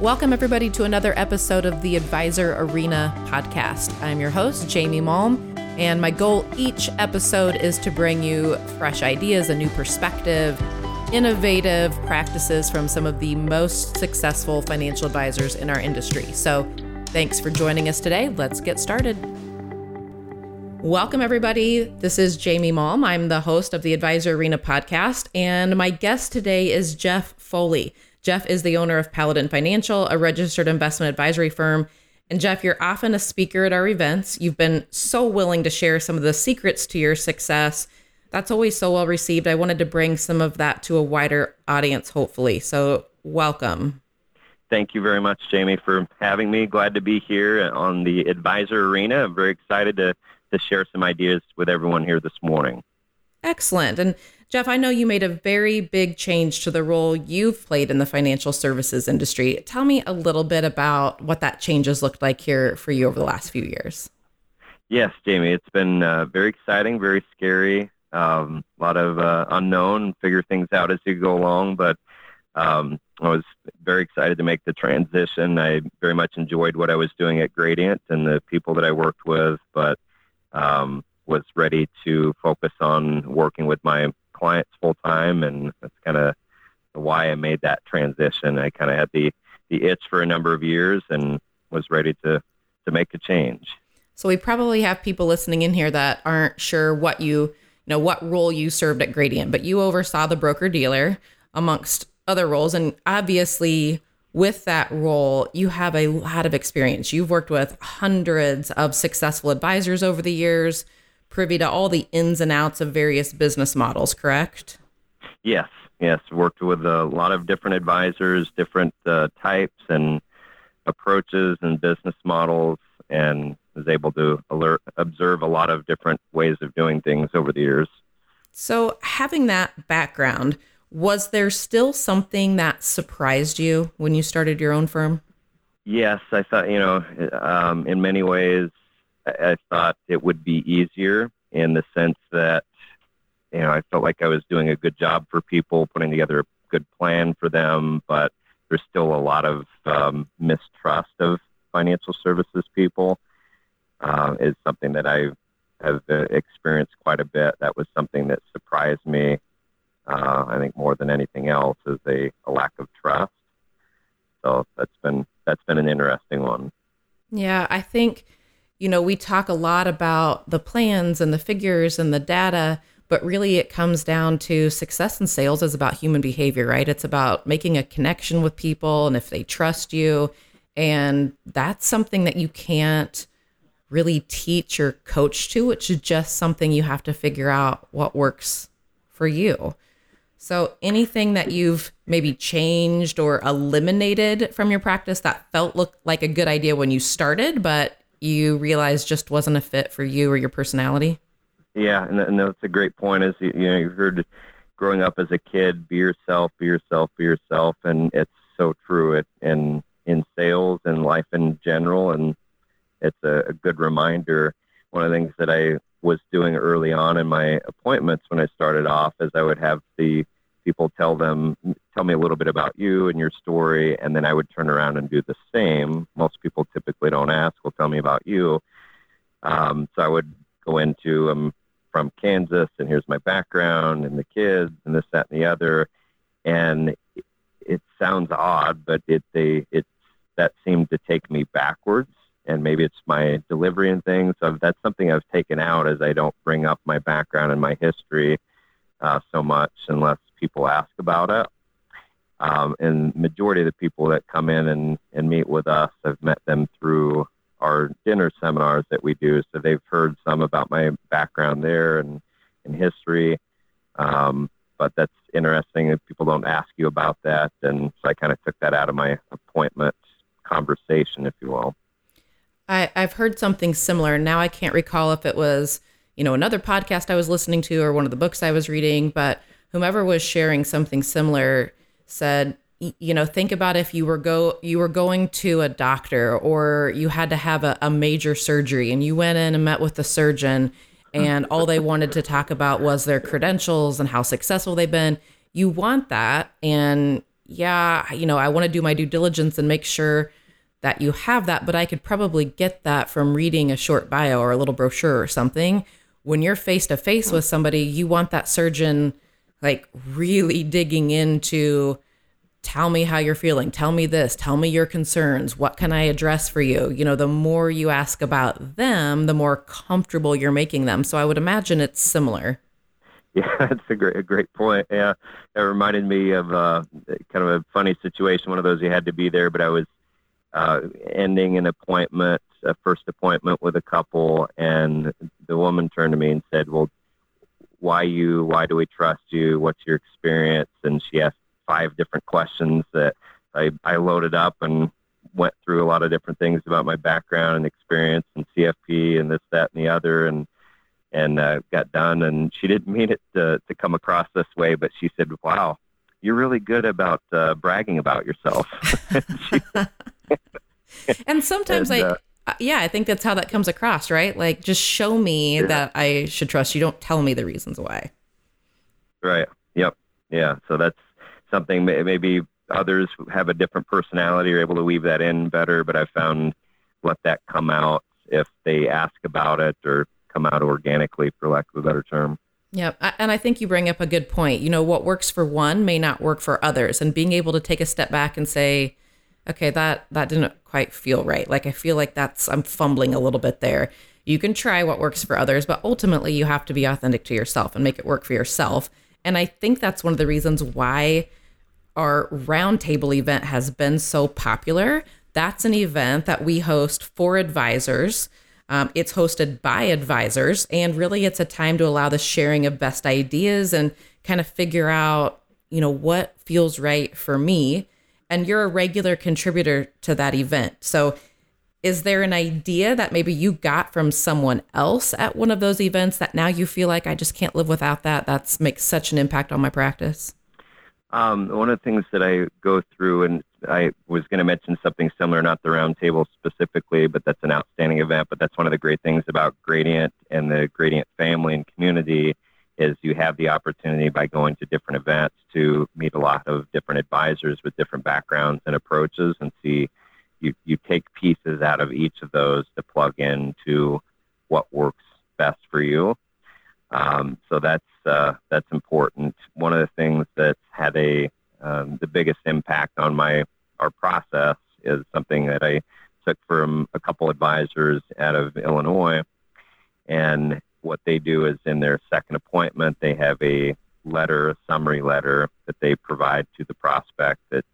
Welcome, everybody, to another episode of the Advisor Arena podcast. I'm your host, Jamie Malm, and my goal each episode is to bring you fresh ideas, a new perspective, innovative practices from some of the most successful financial advisors in our industry. So, thanks for joining us today. Let's get started. Welcome, everybody. This is Jamie Malm. I'm the host of the Advisor Arena podcast, and my guest today is Jeff Foley. Jeff is the owner of Paladin Financial, a registered investment advisory firm. And Jeff, you're often a speaker at our events. You've been so willing to share some of the secrets to your success. That's always so well received. I wanted to bring some of that to a wider audience, hopefully. So, welcome. Thank you very much, Jamie, for having me. Glad to be here on the Advisor Arena. I'm very excited to to share some ideas with everyone here this morning. Excellent. And Jeff, I know you made a very big change to the role you've played in the financial services industry. Tell me a little bit about what that change has looked like here for you over the last few years. Yes, Jamie, it's been uh, very exciting, very scary, um, a lot of uh, unknown, figure things out as you go along, but um, I was very excited to make the transition. I very much enjoyed what I was doing at Gradient and the people that I worked with, but um, was ready to focus on working with my clients full time, and that's kind of why I made that transition. I kind of had the the itch for a number of years and was ready to to make a change. So we probably have people listening in here that aren't sure what you, you know, what role you served at Gradient, but you oversaw the broker dealer amongst other roles, and obviously with that role, you have a lot of experience. You've worked with hundreds of successful advisors over the years, privy to all the ins and outs of various business models, correct? Yes, yes. Worked with a lot of different advisors, different uh, types and approaches and business models, and was able to alert, observe a lot of different ways of doing things over the years. So, having that background, was there still something that surprised you when you started your own firm? Yes, I thought, you know, um, in many ways, I thought it would be easier in the sense that, you know, I felt like I was doing a good job for people, putting together a good plan for them, but there's still a lot of um, mistrust of financial services people. Uh, is something that I have uh, experienced quite a bit. That was something that surprised me uh, I think more than anything else is a, a lack of trust. So that's been that's been an interesting one. Yeah, I think you know we talk a lot about the plans and the figures and the data, but really it comes down to success in sales is about human behavior, right? It's about making a connection with people and if they trust you, and that's something that you can't really teach or coach to. It's just something you have to figure out what works for you. So, anything that you've maybe changed or eliminated from your practice that felt look like a good idea when you started, but you realized just wasn't a fit for you or your personality? Yeah, and, and that's a great point. Is you know you've heard growing up as a kid, be yourself, be yourself, be yourself, and it's so true. It in in sales and life in general, and it's a, a good reminder. One of the things that I was doing early on in my appointments when I started off is I would have the people tell them, tell me a little bit about you and your story, and then I would turn around and do the same. Most people typically don't ask, well, tell me about you. Um, so I would go into, I'm um, from Kansas, and here's my background, and the kids, and this, that, and the other. And it, it sounds odd, but it, they, it, that seemed to take me backwards and maybe it's my delivery and things. So that's something I've taken out as I don't bring up my background and my history uh, so much unless people ask about it. Um, and majority of the people that come in and, and meet with us, I've met them through our dinner seminars that we do. So they've heard some about my background there and, and history. Um, but that's interesting if people don't ask you about that. And so I kind of took that out of my appointment conversation, if you will. I, I've heard something similar. Now I can't recall if it was, you know, another podcast I was listening to or one of the books I was reading, but whomever was sharing something similar said, you know, think about if you were go you were going to a doctor or you had to have a, a major surgery and you went in and met with the surgeon and all they wanted to talk about was their credentials and how successful they've been. You want that and yeah, you know, I want to do my due diligence and make sure that you have that, but I could probably get that from reading a short bio or a little brochure or something. When you're face to face with somebody, you want that surgeon like really digging into tell me how you're feeling, tell me this, tell me your concerns, what can I address for you? You know, the more you ask about them, the more comfortable you're making them. So I would imagine it's similar. Yeah, that's a great, a great point. Yeah, it reminded me of uh, kind of a funny situation. One of those you had to be there, but I was uh, ending an appointment, a first appointment with a couple, and the woman turned to me and said, "Well, why you? Why do we trust you? What's your experience?" And she asked five different questions that I, I loaded up and went through a lot of different things about my background and experience and CFP and this, that, and the other, and and uh, got done. And she didn't mean it to to come across this way, but she said, "Wow, you're really good about uh, bragging about yourself." and sometimes and, I. Uh, yeah, I think that's how that comes across, right? Like, just show me yeah. that I should trust you. Don't tell me the reasons why. Right. Yep. Yeah. So that's something maybe others have a different personality or able to weave that in better, but I've found let that come out if they ask about it or come out organically, for lack of a better term. Yeah, and I think you bring up a good point. You know, what works for one may not work for others, and being able to take a step back and say, "Okay, that that didn't quite feel right. Like I feel like that's I'm fumbling a little bit there." You can try what works for others, but ultimately you have to be authentic to yourself and make it work for yourself. And I think that's one of the reasons why our roundtable event has been so popular. That's an event that we host for advisors. Um, it's hosted by advisors, and really, it's a time to allow the sharing of best ideas and kind of figure out, you know, what feels right for me. And you're a regular contributor to that event. So, is there an idea that maybe you got from someone else at one of those events that now you feel like I just can't live without that? That's makes such an impact on my practice. Um, one of the things that I go through, and I was going to mention something similar, not the roundtable specifically, but that's an outstanding event. But that's one of the great things about Gradient and the Gradient family and community is you have the opportunity by going to different events to meet a lot of different advisors with different backgrounds and approaches and see you, you take pieces out of each of those to plug into what works best for you. Um, so that's uh, that's important. One of the things that's had a um, the biggest impact on my our process is something that I took from a couple advisors out of Illinois, and what they do is in their second appointment they have a letter, a summary letter that they provide to the prospect that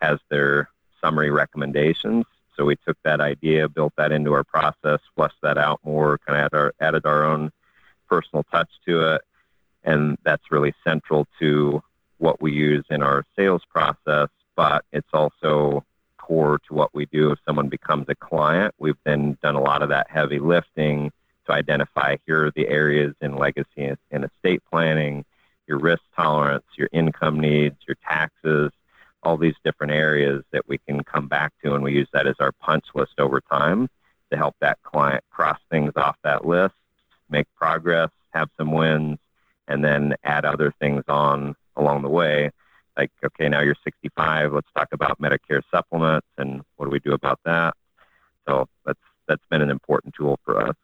has their summary recommendations. So we took that idea, built that into our process, fleshed that out more, kind of added our, added our own personal touch to it. And that's really central to what we use in our sales process, but it's also core to what we do if someone becomes a client. We've then done a lot of that heavy lifting to identify here are the areas in legacy and estate planning, your risk tolerance, your income needs, your taxes, all these different areas that we can come back to, and we use that as our punch list over time to help that client cross things off that list make progress, have some wins, and then add other things on along the way. Like, okay, now you're 65. Let's talk about Medicare supplements and what do we do about that? So that's that's been an important tool for us.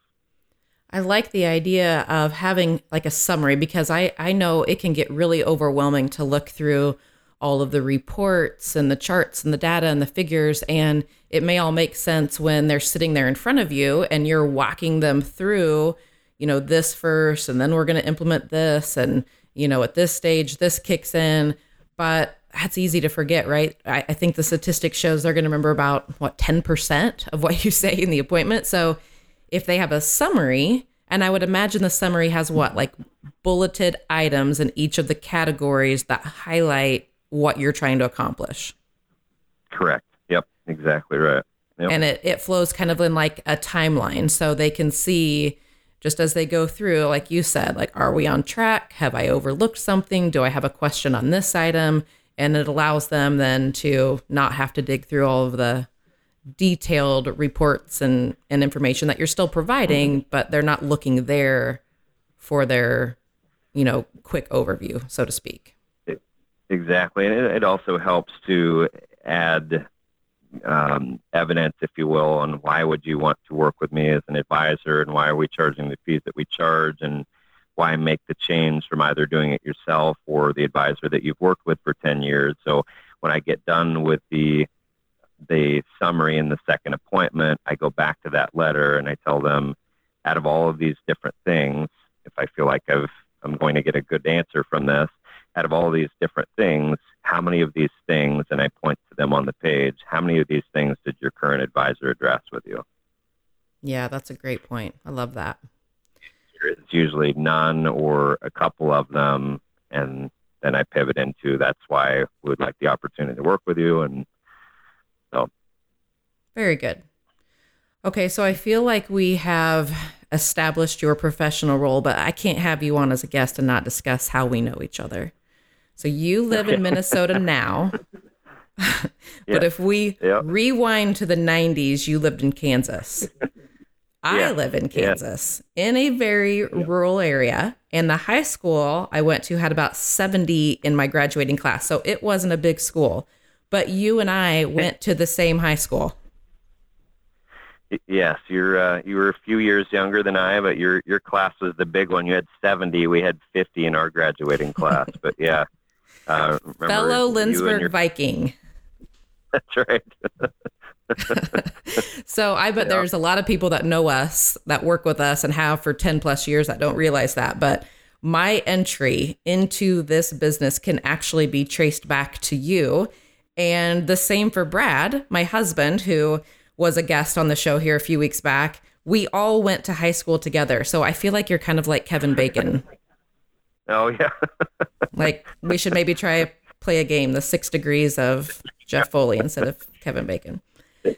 I like the idea of having like a summary because I, I know it can get really overwhelming to look through all of the reports and the charts and the data and the figures. And it may all make sense when they're sitting there in front of you and you're walking them through you know, this first, and then we're going to implement this. And, you know, at this stage, this kicks in. But that's easy to forget, right? I, I think the statistic shows they're going to remember about, what, 10% of what you say in the appointment. So if they have a summary, and I would imagine the summary has what, like bulleted items in each of the categories that highlight what you're trying to accomplish. Correct. Yep. Exactly right. Yep. And it, it flows kind of in like a timeline. So they can see just as they go through, like you said, like, are we on track? Have I overlooked something? Do I have a question on this item? And it allows them then to not have to dig through all of the detailed reports and, and information that you're still providing, mm-hmm. but they're not looking there for their, you know, quick overview, so to speak. Exactly, and it, it also helps to add um, evidence, if you will, on why would you want to work with me as an advisor, and why are we charging the fees that we charge, and why make the change from either doing it yourself or the advisor that you've worked with for 10 years. So when I get done with the the summary in the second appointment, I go back to that letter and I tell them, out of all of these different things, if I feel like I've, I'm going to get a good answer from this, out of all these different things, how many of these things, and I point to them on the page, how many of these things did your current advisor address with you? Yeah, that's a great point. I love that. It's usually none or a couple of them, and then I pivot into that's why we would like the opportunity to work with you, and. Very good. Okay, so I feel like we have established your professional role, but I can't have you on as a guest and not discuss how we know each other. So you live in Minnesota now. but if we rewind to the 90s, you lived in Kansas. I yeah. live in Kansas in a very rural area. And the high school I went to had about 70 in my graduating class. So it wasn't a big school. But you and I went to the same high school. Yes, you're uh, you were a few years younger than I, but your your class was the big one. You had 70. We had 50 in our graduating class. but yeah, uh, fellow Lindsborg your... Viking. That's right. so I bet yeah. there's a lot of people that know us, that work with us, and have for 10 plus years that don't realize that. But my entry into this business can actually be traced back to you. And the same for Brad, my husband, who was a guest on the show here a few weeks back. We all went to high school together. So I feel like you're kind of like Kevin Bacon. Oh, yeah. like we should maybe try play a game, the six degrees of Jeff Foley instead of Kevin Bacon. But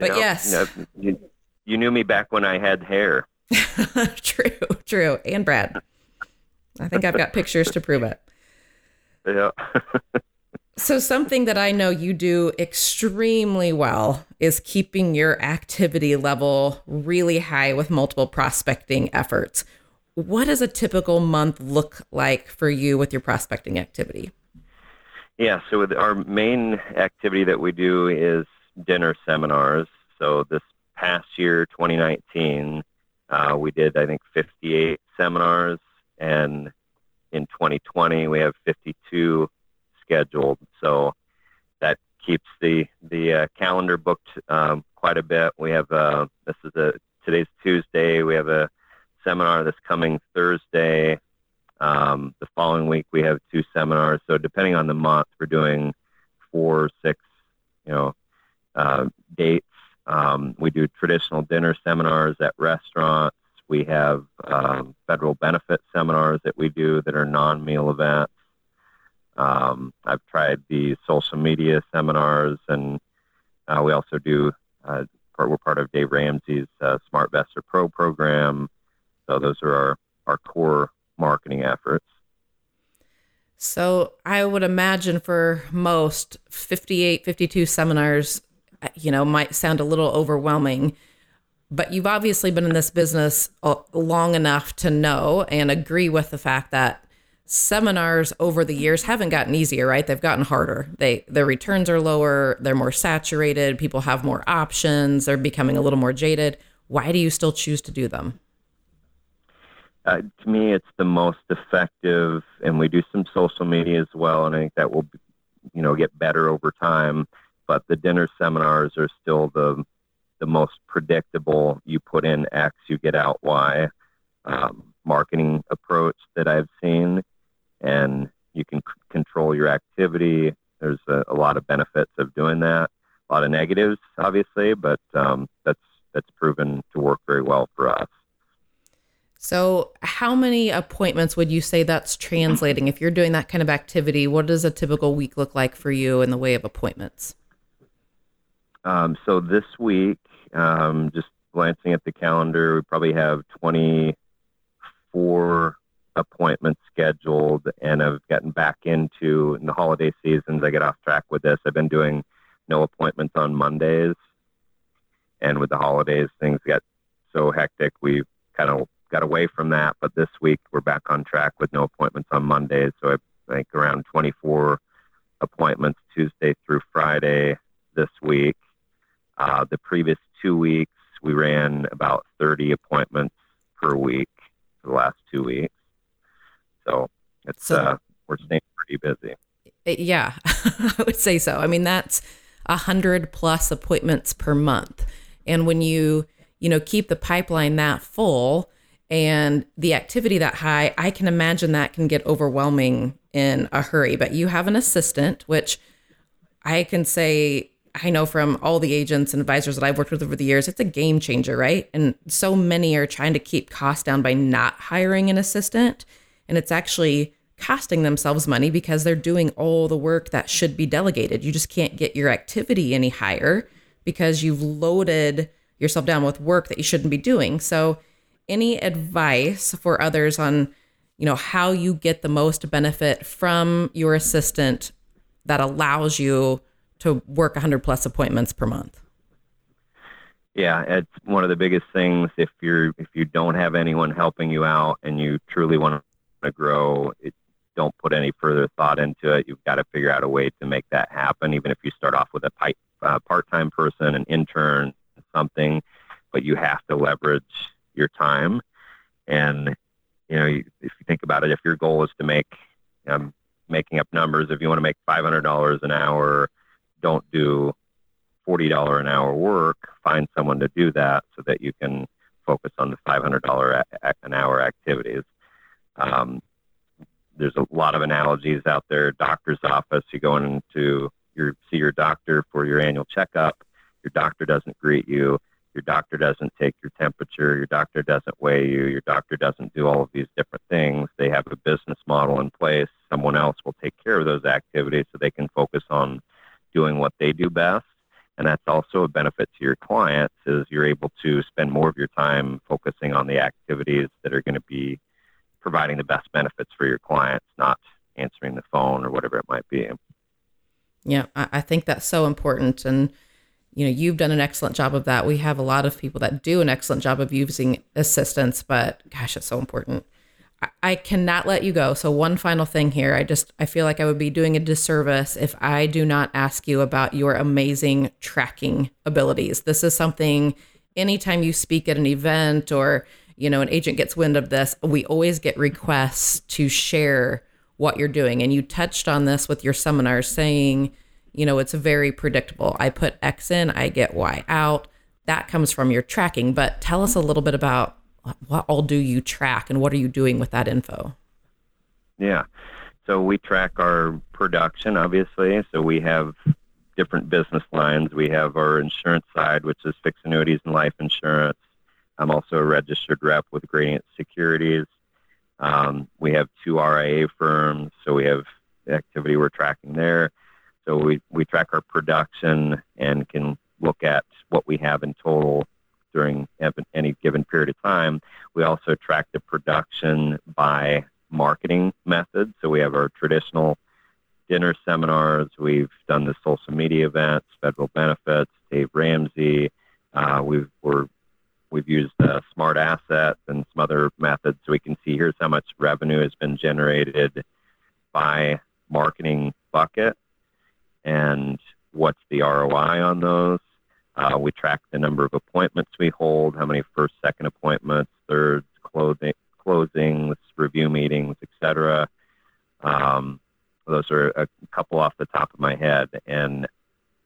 you know, yes, you, you knew me back when I had hair. true, true, and Brad. I think I've got pictures to prove it. Yeah. So something that I know you do extremely well is keeping your activity level really high with multiple prospecting efforts. What does a typical month look like for you with your prospecting activity? Yeah, so our main activity that we do is dinner seminars. So this past year, 2019, uh, we did I think 58 seminars, and in 2020 we have 52 scheduled. So that keeps the the uh, calendar booked um, quite a bit. We have uh, this is a today's Tuesday. We have a seminar this coming Thursday. Um, the following week we have two seminars. So depending on the month, we're doing four, six, you know, uh, dates. Um, we do traditional dinner seminars at restaurants. We have um, federal benefit seminars that we do that are non-meal events. Um, I've tried the social media seminars, and uh, we also do. Uh, we're part of Dave Ramsey's uh, SmartVestor Pro program. So those are our, our core marketing efforts. So I would imagine for most 58, 52 seminars you know, might sound a little overwhelming. But you've obviously been in this business uh, long enough to know and agree with the fact that seminars over the years haven't gotten easier, right? They've gotten harder. They their returns are lower, they're more saturated, people have more options, they're becoming a little more jaded. Why do you still choose to do them? Uh, to me, it's the most effective, and we do some social media as well, and I think that will, you know, get better over time but the dinner seminars are still the the most predictable. You put in X, you get out Y um, marketing approach that I've seen, and you can c- control your activity. There's a, a, lot of benefits of doing that. A lot of negatives, obviously, but um, that's that's proven to work very well for us. So, how many appointments would you say that's translating? If you're doing that kind of activity, what does a typical week look like for you in the way of appointments? Um, so this week, um, just glancing at the calendar, we probably have 24 appointments scheduled, and I've gotten back into in the holiday seasons. I get off track with this. I've been doing no appointments on Mondays, and with the holidays, things got so hectic. We kind of got away from that, but this week we're back on track with no appointments on Mondays. So I think around 24 appointments Tuesday through Friday this week. Uh, the previous two weeks, we ran about 30 appointments per week for the last two weeks. So it's so, uh, we're staying pretty busy. Yeah, I would say so. I mean, that's a hundred plus appointments per month, and when you you know keep the pipeline that full and the activity that high, I can imagine that can get overwhelming in a hurry. But you have an assistant, which I can say I know from all the agents and advisors that I've worked with over the years, it's a game changer, right? And so many are trying to keep costs down by not hiring an assistant. And it's actually costing themselves money because they're doing all the work that should be delegated. You just can't get your activity any higher because you've loaded yourself down with work that you shouldn't be doing. So, any advice for others on, you know, how you get the most benefit from your assistant that allows you to work 100 plus appointments per month? Yeah, it's one of the biggest things. If you're if you don't have anyone helping you out and you truly want to grow, it, don't put any further thought into it. You've got to figure out a way to make that happen. Even if you start off with a pipe, uh, part-time person, an intern, something, but you have to leverage your time. And you know, if you think about it, if your goal is to make, um, making up numbers, if you want to make five hundred dollars an hour don't do $40 an hour work, find someone to do that so that you can focus on the $500 an hour activities. Um, there's a lot of analogies out there. Doctor's office, you go into your see your doctor for your annual checkup. Your doctor doesn't greet you. Your doctor doesn't take your temperature. Your doctor doesn't weigh you. Your doctor doesn't do all of these different things. They have a business model in place. Someone else will take care of those activities so they can focus on doing what they do best. And that's also a benefit to your clients is you're able to spend more of your time focusing on the activities that are going to be providing the best benefits for your clients, not answering the phone or whatever it might be. Yeah, I think that's so important. And, you know, you've done an excellent job of that. We have a lot of people that do an excellent job of using assistants, but gosh, it's so important. I cannot let you go. So one final thing here. I just I feel like I would be doing a disservice if I do not ask you about your amazing tracking abilities. This is something anytime you speak at an event or you know an agent gets wind of this, we always get requests to share what you're doing and you touched on this with your seminars saying, you know, it's very predictable. I put X in, I get Y out. That comes from your tracking, but tell us a little bit about what all do you track and what are you doing with that info? Yeah. So we track our production, obviously. So we have different business lines. We have our insurance side, which is fixed annuities and life insurance. I'm also a registered rep with Gradient Securities. Um, we have two RIA firms, so we have activity we're tracking there. So we, we track our production and can look at what we have in total during any given period of time. We also track the production by marketing methods. So we have our traditional dinner seminars. We've done the social media events, federal benefits, Dave Ramsey. Uh, we've we're, we've used uh, SmartAssets and some other methods so we can see here's how much revenue has been generated by marketing bucket and what's the ROI on those. Uh, we track the number of appointments we hold, how many first, second appointments, thirds, closing, closings, review meetings, etc. Um, those are a couple off the top of my head. And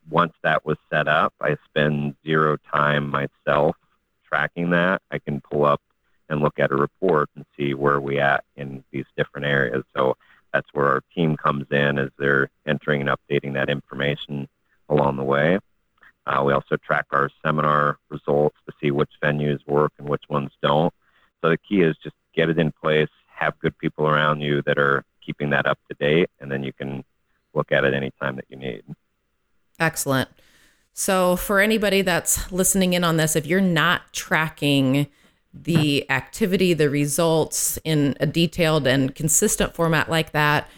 once that was set up, I spend zero time myself tracking that. I can pull up and look at a report and see where we at in these different areas. So that's where our team comes in as they're entering and updating that information along the way. Uh, we also track our seminar results to see which venues work and which ones don't. So the key is just get it in place, have good people around you that are keeping that up to date, and then you can look at it anytime that you need. Excellent. So for anybody that's listening in on this, if you're not tracking the activity, the results in a detailed and consistent format like that,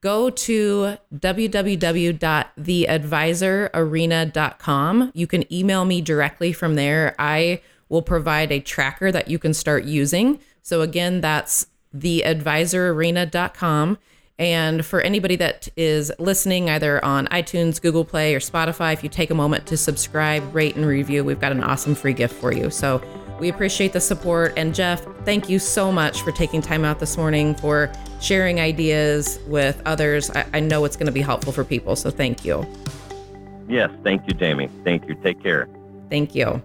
go to www.theadvisorarena.com. You can email me directly from there. I will provide a tracker that you can start using. So again, that's theadvisorarena.com. And for anybody that is listening, either on iTunes, Google Play, or Spotify, if you take a moment to subscribe, rate, and review, we've got an awesome free gift for you. So we appreciate the support. And Jeff, thank you so much for taking time out this morning for sharing ideas with others. I, I know it's going to be helpful for people. So thank you. Yes, thank you, Jamie. Thank you. Take care. Thank you.